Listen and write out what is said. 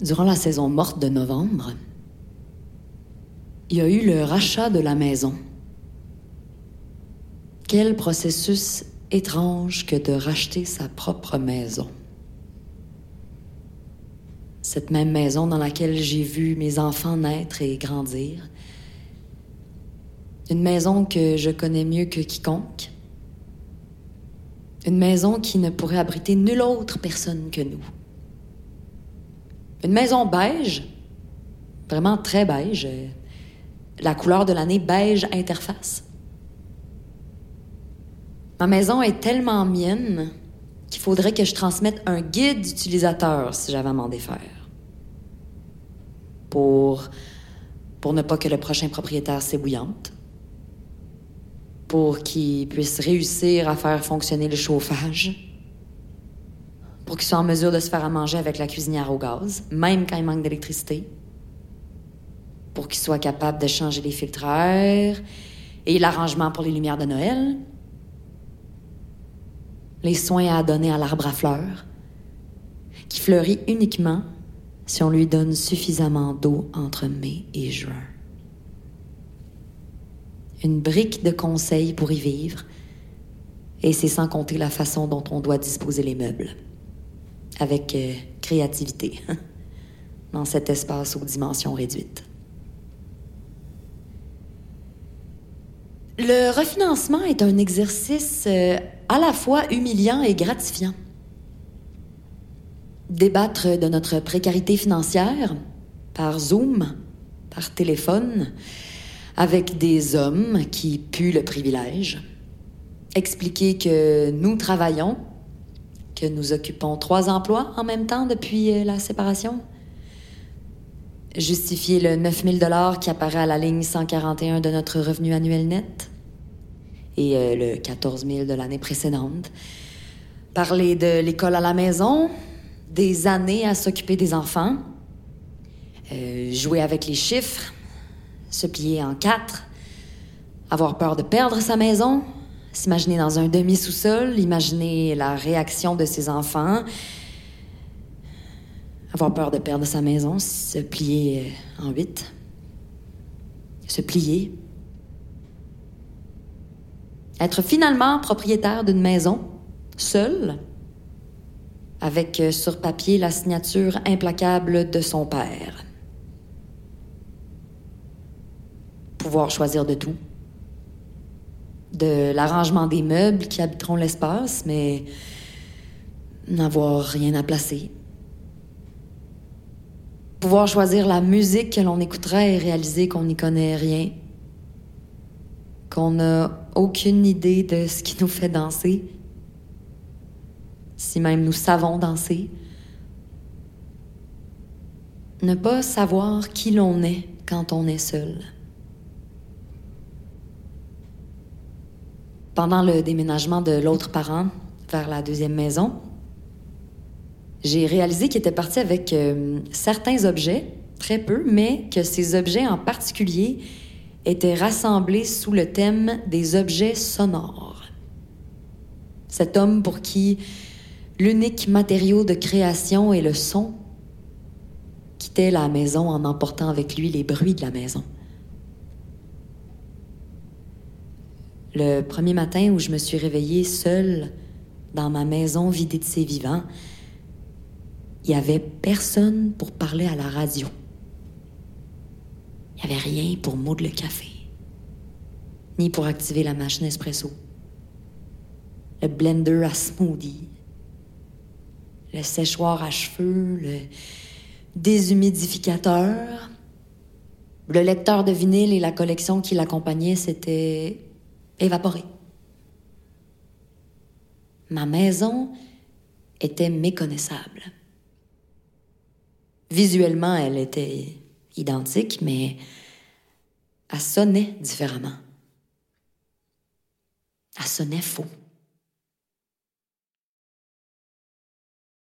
durant la saison morte de novembre, il y a eu le rachat de la maison. Quel processus étrange que de racheter sa propre maison. Cette même maison dans laquelle j'ai vu mes enfants naître et grandir. Une maison que je connais mieux que quiconque. Une maison qui ne pourrait abriter nulle autre personne que nous. Une maison beige, vraiment très beige, la couleur de l'année beige interface. Ma maison est tellement mienne qu'il faudrait que je transmette un guide d'utilisateur si j'avais à m'en défaire. Pour, pour ne pas que le prochain propriétaire s'ébouillante. Pour qu'il puisse réussir à faire fonctionner le chauffage. Pour qu'il soit en mesure de se faire à manger avec la cuisinière au gaz, même quand il manque d'électricité pour qu'il soit capable de changer les filtres et l'arrangement pour les lumières de Noël, les soins à donner à l'arbre à fleurs, qui fleurit uniquement si on lui donne suffisamment d'eau entre mai et juin. Une brique de conseils pour y vivre, et c'est sans compter la façon dont on doit disposer les meubles, avec euh, créativité, dans cet espace aux dimensions réduites. Le refinancement est un exercice euh, à la fois humiliant et gratifiant. Débattre de notre précarité financière par Zoom, par téléphone, avec des hommes qui puent le privilège. Expliquer que nous travaillons, que nous occupons trois emplois en même temps depuis euh, la séparation? Justifier le 9000 dollars qui apparaît à la ligne 141 de notre revenu annuel net et euh, le 14 000 de l'année précédente. Parler de l'école à la maison, des années à s'occuper des enfants, euh, jouer avec les chiffres, se plier en quatre, avoir peur de perdre sa maison, s'imaginer dans un demi-sous-sol, imaginer la réaction de ses enfants, avoir peur de perdre sa maison, se plier en huit, se plier, être finalement propriétaire d'une maison, seul, avec euh, sur papier la signature implacable de son père. Pouvoir choisir de tout. De l'arrangement des meubles qui habiteront l'espace, mais n'avoir rien à placer. Pouvoir choisir la musique que l'on écouterait et réaliser qu'on n'y connaît rien qu'on n'a aucune idée de ce qui nous fait danser, si même nous savons danser. Ne pas savoir qui l'on est quand on est seul. Pendant le déménagement de l'autre parent vers la deuxième maison, j'ai réalisé qu'il était parti avec euh, certains objets, très peu, mais que ces objets en particulier étaient rassemblés sous le thème des objets sonores. Cet homme pour qui l'unique matériau de création est le son quittait la maison en emportant avec lui les bruits de la maison. Le premier matin où je me suis réveillée seule dans ma maison vidée de ses vivants, il n'y avait personne pour parler à la radio. Il n'y avait rien pour moudre le café, ni pour activer la machine espresso, le blender à smoothie, le séchoir à cheveux, le déshumidificateur. Le lecteur de vinyle et la collection qui l'accompagnait s'étaient évaporés. Ma maison était méconnaissable. Visuellement, elle était identique, mais elle sonnait différemment. Elle sonnait faux.